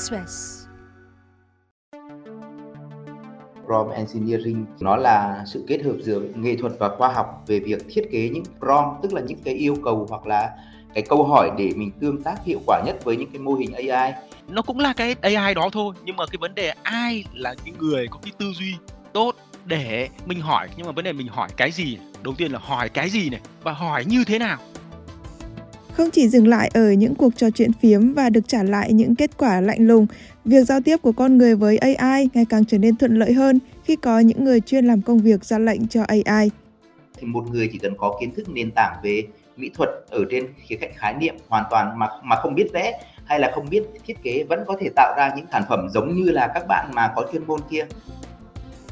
Express. prompt engineering nó là sự kết hợp giữa nghệ thuật và khoa học về việc thiết kế những prompt tức là những cái yêu cầu hoặc là cái câu hỏi để mình tương tác hiệu quả nhất với những cái mô hình AI nó cũng là cái AI đó thôi nhưng mà cái vấn đề ai là cái người có cái tư duy tốt để mình hỏi? Nhưng mà vấn đề mình hỏi cái gì? Đầu tiên là hỏi cái gì này? Và hỏi như thế nào không chỉ dừng lại ở những cuộc trò chuyện phiếm và được trả lại những kết quả lạnh lùng, việc giao tiếp của con người với AI ngày càng trở nên thuận lợi hơn khi có những người chuyên làm công việc ra lệnh cho AI. Thì một người chỉ cần có kiến thức nền tảng về mỹ thuật ở trên khía cạnh khái niệm hoàn toàn mà mà không biết vẽ hay là không biết thiết kế vẫn có thể tạo ra những sản phẩm giống như là các bạn mà có chuyên môn kia.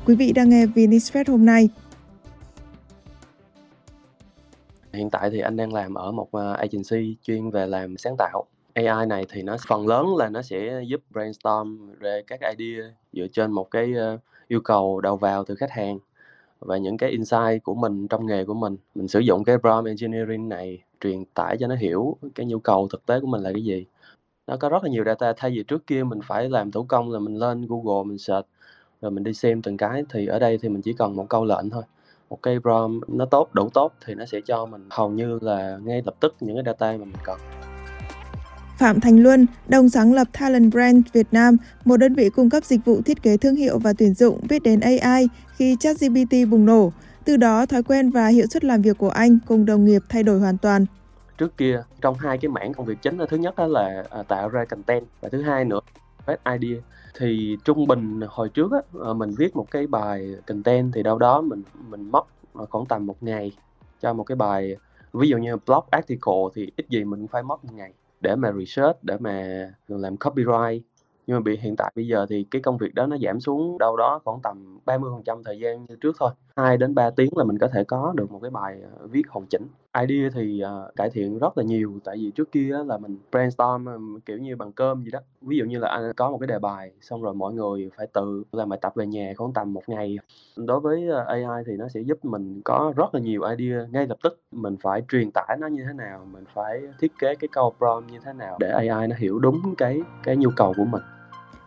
Quý vị đang nghe Vinisfest hôm nay. Hiện tại thì anh đang làm ở một ờ, agency chuyên về làm sáng tạo. AI này thì nó phần lớn là nó sẽ giúp brainstorm ra các idea dựa trên một cái ờ, yêu cầu đầu vào từ khách hàng và những cái insight của mình trong nghề của mình. Mình sử dụng cái prompt engineering này truyền tải cho nó hiểu cái nhu cầu thực tế của mình là cái gì. Nó có rất là nhiều data thay vì trước kia mình phải làm thủ công là mình lên Google, mình search, rồi mình đi xem từng cái, thì ở đây thì mình chỉ cần một câu lệnh thôi một cái prompt nó tốt đủ tốt thì nó sẽ cho mình hầu như là ngay lập tức những cái data mà mình cần Phạm Thành Luân, đồng sáng lập Talent Brand Việt Nam, một đơn vị cung cấp dịch vụ thiết kế thương hiệu và tuyển dụng biết đến AI khi ChatGPT bùng nổ. Từ đó, thói quen và hiệu suất làm việc của anh cùng đồng nghiệp thay đổi hoàn toàn. Trước kia, trong hai cái mảng công việc chính là thứ nhất là à, tạo ra content và thứ hai nữa best idea thì trung bình hồi trước á, ờ, mình viết một cái bài content thì đâu đó mình mình mất ờ, khoảng tầm một ngày cho một cái bài ví dụ như blog article thì ít gì mình phải mất một ngày để mà research để mà làm copyright. Nhưng mà bị hiện tại bây giờ thì cái công việc đó nó giảm xuống đâu đó khoảng tầm 30% thời gian như trước thôi. 2 đến 3 tiếng là mình có thể có được một cái bài ờ, viết hoàn chỉnh idea thì uh, cải thiện rất là nhiều. Tại vì trước kia là mình brainstorm ờ, kiểu như bằng cơm gì đó. Ví dụ như là anh có một cái đề bài xong rồi mọi người phải tự làm bài tập về nhà khoảng tầm một ngày. Đối với ờ, AI thì nó sẽ giúp mình có rất là nhiều idea ngay lập tức. Mình phải truyền tải nó như thế nào mình phải thiết kế cái câu prompt như thế nào để AI nó hiểu đúng cái cái nhu cầu của mình.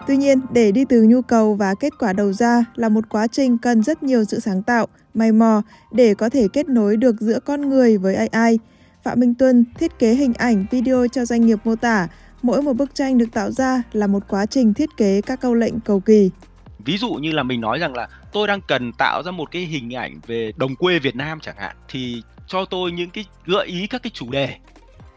Tuy nhiên, để đi từ nhu cầu và kết quả đầu ra là một quá trình cần rất nhiều sự sáng tạo, may mò để có thể kết nối được giữa con người với AI. Phạm Minh Tuân thiết kế hình ảnh, video cho doanh nghiệp mô tả, mỗi một bức tranh được tạo ra là một quá trình thiết kế các câu lệnh cầu kỳ. Ví dụ như là mình nói rằng là tôi đang cần tạo ra một cái hình ảnh về đồng quê Việt Nam chẳng hạn thì cho tôi những cái gợi ý các cái chủ đề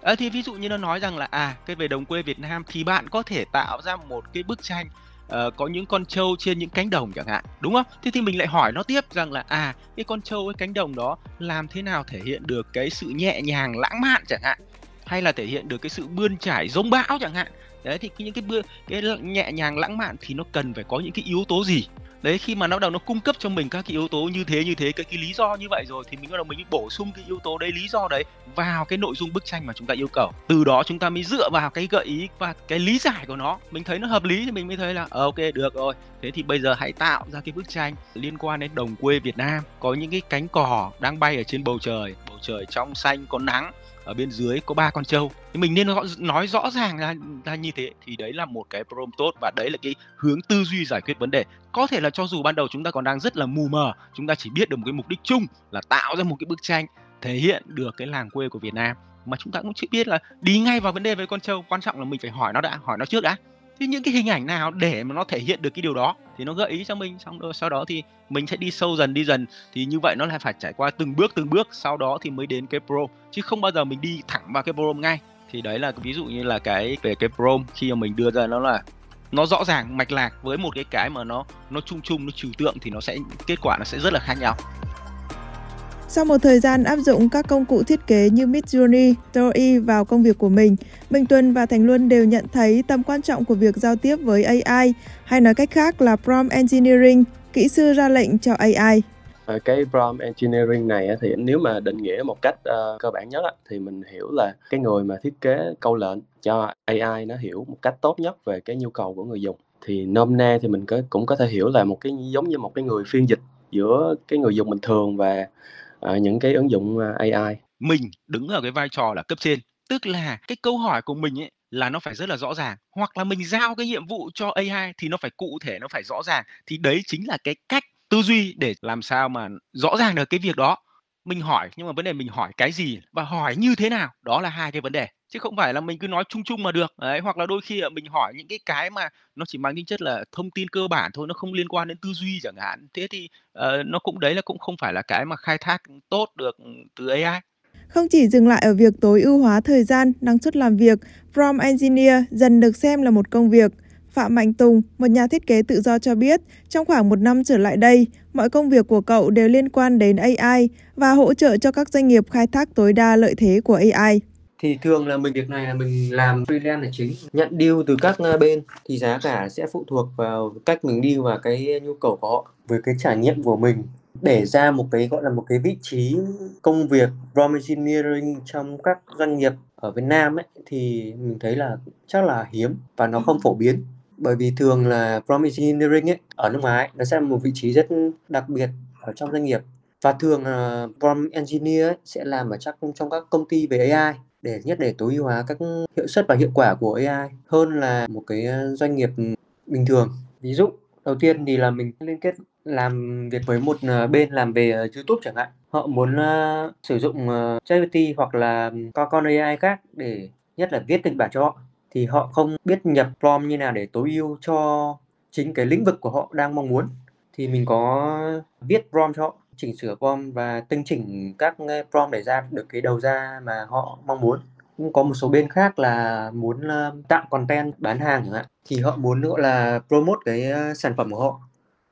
à, thì ví dụ như nó nói rằng là à cái về đồng quê Việt Nam thì bạn có thể tạo ra một cái bức tranh uh, có những con trâu trên những cánh đồng chẳng hạn đúng không? Thế thì mình lại hỏi nó tiếp rằng là à cái con trâu cái cánh đồng đó làm thế nào thể hiện được cái sự nhẹ nhàng lãng mạn chẳng hạn? Hay là thể hiện được cái sự bươn trải giống bão chẳng hạn? Đấy thì những cái bươn cái nhẹ nhàng lãng mạn thì nó cần phải có những cái yếu tố gì? Đấy khi mà nó đầu nó cung cấp cho mình các cái yếu tố như thế như thế cái cái lý do như vậy rồi thì mình bắt đầu mình bổ sung cái yếu tố đấy lý do đấy vào cái nội dung bức tranh mà chúng ta yêu cầu. Từ đó chúng ta mới dựa vào cái gợi ý và cái lý giải của nó. Mình thấy nó hợp lý thì mình mới thấy là ờ, ok được rồi. Thế thì bây giờ hãy tạo ra cái bức tranh liên quan đến đồng quê Việt Nam. Có những cái cánh cò đang bay ở trên bầu trời. Bầu trời trong xanh có nắng ở bên dưới có ba con trâu. Thì mình nên nói rõ ràng ra, ra như thế. Thì đấy là một cái prompt tốt và đấy là cái hướng tư duy giải quyết vấn đề. Có thể là cho dù ban đầu chúng ta còn đang rất là mù mờ chúng ta chỉ biết được một cái mục đích chung là tạo ra một cái bức tranh thể hiện được cái làng quê của Việt Nam. Mà chúng ta cũng chưa biết là đi ngay vào vấn đề với con trâu quan trọng là mình phải hỏi nó đã hỏi nó trước đã thế những cái hình ảnh nào để mà nó thể hiện được cái điều đó? Thì nó gợi ý cho mình, xong rồi sau đó thì mình sẽ đi sâu dần, đi dần. Thì như vậy nó là phải trải qua từng bước từng bước, sau đó thì mới đến cái pro. Chứ không bao giờ mình đi thẳng vào cái pro ngay. Thì đấy là ví dụ như là cái về cái pro, khi mà mình đưa ra nó là nó rõ ràng, mạch lạc với một cái cái mà nó nó chung chung, nó trừu tượng thì nó sẽ, kết quả nó sẽ rất là khác nhau sau một thời gian áp dụng các công cụ thiết kế như Midjourney, Dall-e vào công việc của mình, Minh Tuân và Thành Luân đều nhận thấy tầm quan trọng của việc giao tiếp với AI, hay nói cách khác là prompt engineering, kỹ sư ra lệnh cho AI. Ờ, cái prompt engineering này thì nếu mà định nghĩa một cách uh, cơ bản nhất thì mình hiểu là cái người mà thiết kế câu lệnh cho AI nó hiểu một cách tốt nhất về cái nhu cầu của người dùng thì nôm na thì mình có, cũng có thể hiểu là một cái giống như một cái người phiên dịch giữa cái người dùng bình thường và uh, những cái ứng dụng à, AI mình đứng ở cái vai trò là cấp trên tức là cái câu hỏi của mình ấy là nó phải rất là rõ ràng hoặc là mình giao cái nhiệm vụ cho AI thì nó phải cụ thể nó phải rõ ràng. Thì đấy chính là cái cách tư duy để làm sao mà rõ ràng được cái việc đó. Mình hỏi nhưng mà vấn đề mình hỏi cái gì và hỏi như thế nào đó là hai cái vấn đề chứ không phải là mình cứ nói chung chung mà được đấy hoặc là đôi khi là mình hỏi những cái cái mà nó chỉ mang tính chất là thông tin cơ bản thôi nó không liên quan đến tư duy chẳng hạn thế thì uh, nó cũng đấy là cũng không phải là cái mà khai thác tốt được từ AI không chỉ dừng lại ở việc tối ưu hóa thời gian, năng suất làm việc, Prompt Engineer dần được xem là một công việc. Phạm Mạnh Tùng, một nhà thiết kế tự do cho biết, trong khoảng một năm trở lại đây, mọi công việc của cậu đều liên quan đến AI và hỗ trợ cho các doanh nghiệp khai thác tối đa lợi thế của AI. Thì thường là mình việc này là mình làm freelance là chính, nhận deal từ các ờ, bên thì giá cả sẽ phụ thuộc vào cách mình deal và cái nhu cầu của họ. Với cái trải nghiệm của mình để ra một cái gọi là một cái vị trí công việc prompt engineering trong các doanh nghiệp ở Việt Nam ấy thì mình thấy là chắc là hiếm và nó không phổ biến. Bởi vì thường là prompt engineering ấy ở nước ngoài nó sẽ là một vị trí rất đặc biệt ở trong doanh nghiệp. Và thường uh, prompt engineer ấy, sẽ làm ở chắc trong các công ty về AI để nhất để tối ưu hóa các hiệu suất và hiệu quả của AI hơn là một cái doanh nghiệp bình thường. Ví dụ đầu tiên thì là mình liên kết làm việc với một ờ, bên làm về ờ, YouTube chẳng hạn. Họ muốn uh, sử dụng uh, ChatGPT hoặc là có con AI khác để nhất là viết kịch bản cho họ. Thì họ không biết nhập prompt như nào để tối ưu cho chính cái lĩnh vực của họ đang mong muốn. Thì mình có viết prompt cho họ chỉnh sửa form và tinh chỉnh các ờ, prompt để ra được cái đầu ra mà họ mong muốn cũng có một số bên khác là muốn ờ, tạo content bán hàng chẳng hạn thì họ muốn gọi là promote cái ờ, sản phẩm của họ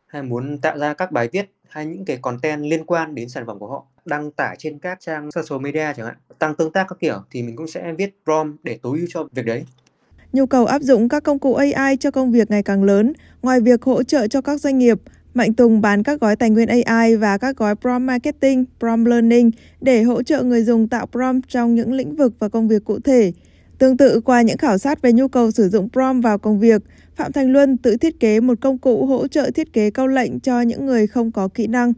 hay muốn tạo ra các bài viết hay những cái content liên quan đến sản phẩm của họ đăng tải trên các trang social media chẳng hạn tăng tương tác các kiểu thì mình cũng sẽ viết prompt để tối ưu cho việc đấy Nhu cầu áp dụng các công cụ AI cho công việc ngày càng lớn. Ngoài việc hỗ trợ cho các doanh nghiệp, Mạnh Tùng bán các gói tài nguyên AI và các gói prompt marketing, prompt learning để hỗ trợ người dùng tạo prompt trong những lĩnh vực và công việc cụ thể. Tương tự qua những khảo sát về nhu cầu sử dụng prompt vào công việc, Phạm Thành Luân tự thiết kế một công cụ hỗ trợ thiết kế câu lệnh cho những người không có kỹ năng.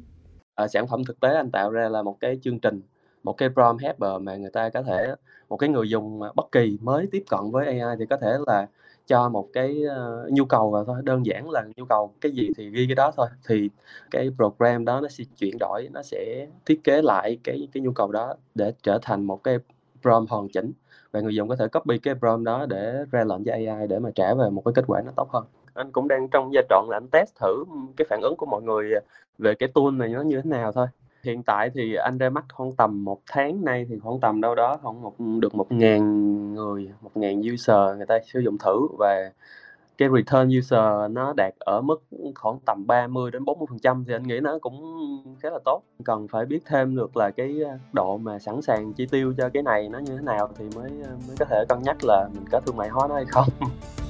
À, sản phẩm thực tế anh tạo ra là một cái chương trình, một cái prompt helper mà người ta có thể một cái người dùng bất kỳ mới tiếp cận với AI thì có thể là cho một cái uh, nhu cầu và thôi đơn giản là nhu cầu cái gì thì ghi cái đó thôi thì cái program đó nó sẽ chuyển đổi nó sẽ thiết kế lại cái cái nhu cầu đó để trở thành một cái prompt hoàn chỉnh và người dùng có thể copy cái prompt đó để ra lệnh cho AI để mà trả về một cái kết quả nó tốt hơn. Anh cũng đang trong giai đoạn là anh test thử cái phản ứng của mọi người về cái tool này nó như thế nào thôi hiện tại thì anh ra mắt khoảng tầm một tháng nay thì khoảng tầm đâu đó khoảng một, được một ngàn người, một ngàn user người ta sử dụng thử và cái return user nó đạt ở mức khoảng tầm 30 đến 40 phần trăm thì anh nghĩ nó cũng khá là tốt. Cần phải biết thêm được là cái độ mà sẵn sàng chi tiêu cho cái này nó như thế nào thì mới mới có thể cân nhắc là mình có thương mại hóa nó hay không.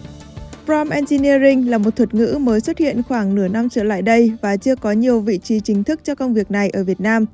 Prompt Engineering là một thuật ngữ mới xuất hiện khoảng nửa năm trở lại đây và chưa có nhiều vị trí chính thức cho công việc này ở Việt Nam.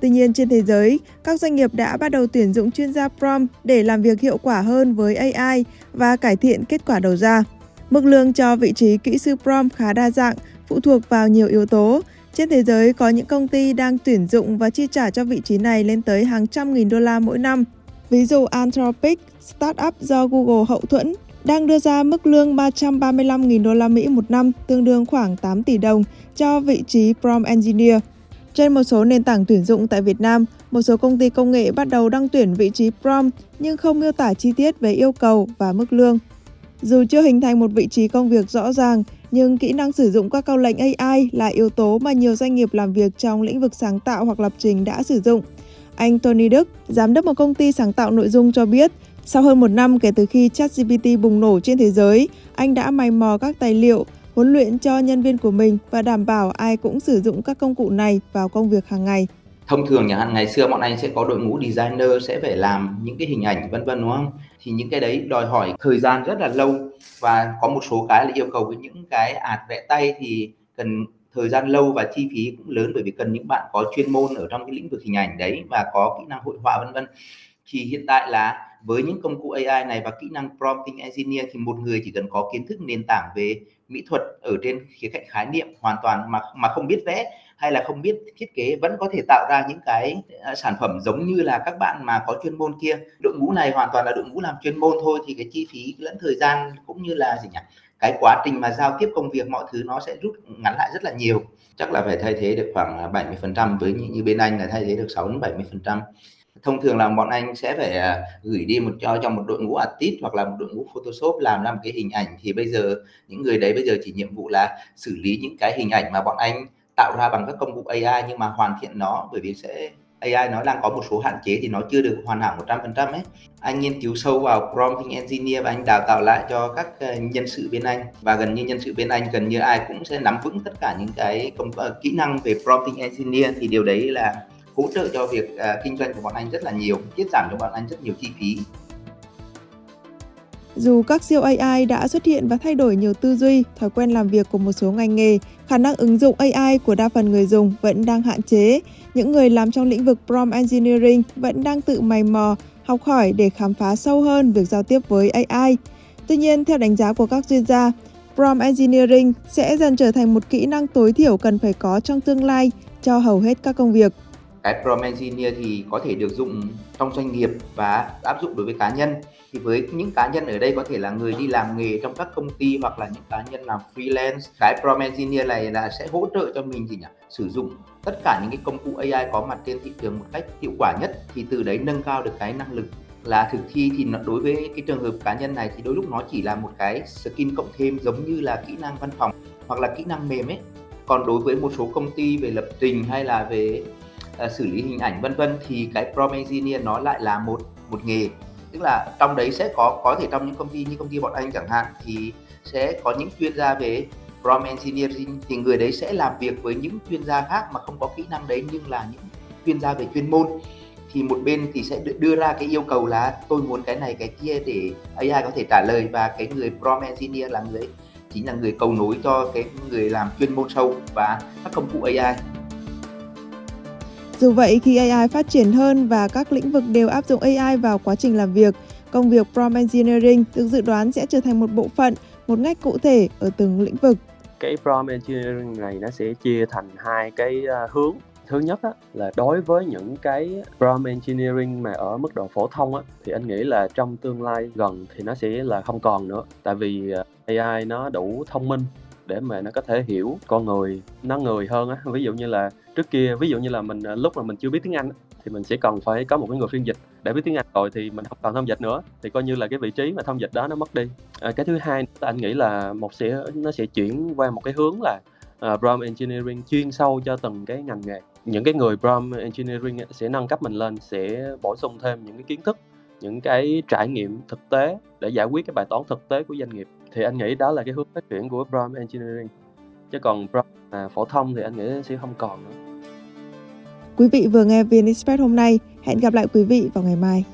Tuy nhiên trên thế giới, các doanh nghiệp đã bắt đầu tuyển dụng chuyên gia prompt để làm việc hiệu quả hơn với AI và cải thiện kết quả đầu ra. Mức lương cho vị trí kỹ sư prompt khá đa dạng, phụ thuộc vào nhiều yếu tố. Trên thế giới có những công ty đang tuyển dụng và chi trả cho vị trí này lên tới hàng trăm nghìn đô la mỗi năm. Ví dụ Anthropic, startup do Google hậu thuẫn, đang đưa ra mức lương 335.000 đô la Mỹ một năm, tương đương khoảng 8 tỷ đồng cho vị trí prompt engineer. Trên một số nền tảng tuyển dụng tại Việt Nam, một số công ty công nghệ bắt đầu đăng tuyển vị trí prompt nhưng không miêu tả chi tiết về yêu cầu và mức lương. Dù chưa hình thành một vị trí công việc rõ ràng, nhưng kỹ năng sử dụng các câu lệnh AI là yếu tố mà nhiều doanh nghiệp làm việc trong lĩnh vực sáng tạo hoặc lập trình đã sử dụng. Anh Tony Đức, giám đốc một công ty sáng tạo nội dung cho biết, sau hơn một năm kể từ khi ChatGPT bùng nổ trên thế giới, anh đã mày mò các tài liệu, huấn luyện cho nhân viên của mình và đảm bảo ai cũng sử dụng các công cụ này vào công việc hàng ngày. Thông thường nhà hàng ngày xưa bọn anh sẽ có đội ngũ designer sẽ phải làm những cái hình ảnh vân vân đúng không? Thì những cái đấy đòi hỏi thời gian rất là lâu và có một số cái là yêu cầu với những cái ạt vẽ tay thì cần thời gian lâu và chi phí cũng lớn bởi vì cần những bạn có chuyên môn ở trong cái lĩnh vực hình ảnh đấy và có kỹ năng hội họa vân vân thì hiện tại là với những công cụ AI này và kỹ năng prompting engineer thì một người chỉ cần có kiến thức nền tảng về mỹ thuật ở trên khía cạnh khái niệm hoàn toàn mà mà không biết vẽ hay là không biết thiết kế vẫn có thể tạo ra những cái à, sản phẩm giống như là các bạn mà có chuyên môn kia. Đội ngũ này hoàn toàn là đội ngũ làm chuyên môn thôi thì cái chi phí lẫn thời gian cũng như là gì nhỉ? Cái quá trình mà giao tiếp công việc mọi thứ nó sẽ rút ngắn lại rất là nhiều. Chắc là phải thay thế được khoảng 70% với như, như bên anh là thay thế được 6 đến 70% thông thường là bọn anh sẽ phải à, gửi đi một cho trong một đội ngũ artist hoặc là một đội ngũ photoshop làm ra một cái hình ảnh thì bây giờ những người đấy bây giờ chỉ nhiệm vụ là xử lý những cái hình ảnh mà bọn anh tạo ra bằng các công cụ AI nhưng mà hoàn thiện nó bởi vì sẽ AI nó đang có một số hạn chế thì nó chưa được hoàn hảo 100% ấy. Anh nghiên cứu sâu vào prompting engineer và anh đào tạo lại cho các ờ, nhân sự bên anh và gần như nhân sự bên anh gần như ai cũng sẽ nắm vững tất cả những cái công uh, kỹ năng về prompting engineer thì điều đấy là hỗ trợ cho việc uh, kinh doanh của bọn anh rất là nhiều, tiết giảm cho bọn anh rất nhiều chi phí. Dù các siêu AI đã xuất hiện và thay đổi nhiều tư duy, thói quen làm việc của một số ngành nghề, khả năng ứng dụng AI của đa phần người dùng vẫn đang hạn chế. Những người làm trong lĩnh vực prompt engineering vẫn đang tự mày mò, học hỏi để khám phá sâu hơn việc giao tiếp với AI. Tuy nhiên, theo đánh giá của các chuyên gia, prompt engineering sẽ dần trở thành một kỹ năng tối thiểu cần phải có trong tương lai cho hầu hết các công việc cái prompt engineer thì có thể được dụng trong doanh nghiệp và áp dụng đối với cá nhân. Thì với những cá nhân ở đây có thể là người đi làm nghề trong các công ty hoặc là những cá nhân làm freelance, cái prompt engineer này là sẽ hỗ trợ cho mình gì nhỉ? Sử dụng tất cả những cái công cụ AI có mặt trên thị trường một cách hiệu quả nhất. Thì từ đấy nâng cao được cái năng lực là thực thi. Thì nó, đối với cái trường hợp cá nhân này thì đôi lúc nó chỉ là một cái skin cộng thêm giống như là kỹ năng văn phòng hoặc là kỹ năng mềm ấy. Còn đối với một số công ty về lập trình hay là về uh, xử lý hình ảnh vân vân thì cái prompt engineer nó lại là một một nghề. Tức là trong đấy sẽ có có thể trong những công ty như công ty bọn anh chẳng hạn thì sẽ có những chuyên gia về prompt engineering thì người đấy sẽ làm việc với những chuyên gia khác mà không có kỹ năng đấy nhưng là những chuyên gia về chuyên môn. Thì một bên thì sẽ đưa ra cái yêu cầu là tôi muốn cái này cái kia để AI có thể trả lời. Và cái người prompt engineer là người chính là người cầu nối cho cái người làm chuyên môn sâu và các công cụ AI dù vậy, khi AI phát triển hơn và các lĩnh vực đều áp dụng AI vào quá trình làm việc, công việc prompt engineering được dự đoán sẽ trở thành một bộ phận, một ngách cụ thể ở từng lĩnh vực. Cái prompt engineering này nó sẽ chia thành hai cái à, hướng thứ nhất á, là đối với những cái prompt engineering mà ở mức độ phổ thông á, thì anh nghĩ là trong tương lai gần thì nó sẽ là không còn nữa tại vì à, AI nó đủ thông minh để mà nó có thể hiểu con người nó người hơn á. Ví dụ như là trước kia ví dụ như là mình à, lúc mà mình chưa biết tiếng anh thì mình sẽ cần phải có một cái người phiên dịch để biết tiếng Anh. Rồi thì mình không cần thông dịch nữa thì coi như là cái vị trí mà thông dịch đó nó mất đi. À, cái thứ hai anh nghĩ là một sẽ nó sẽ chuyển qua một cái hướng là à, uh, Brom engineering chuyên sâu cho từng cái ngành nghề. Những cái người Brom engineering sẽ nâng cấp mình lên sẽ bổ sung thêm những cái kiến thức những cái trải nghiệm thực tế để giải quyết cái bài toán thực tế của doanh nghiệp thì anh nghĩ đó là cái hướng phát triển của prompt engineering chứ còn prompt à, phổ thông thì anh nghĩ sẽ không còn nữa Quý vị vừa nghe VN Express hôm nay. Hẹn gặp lại quý vị vào ngày mai.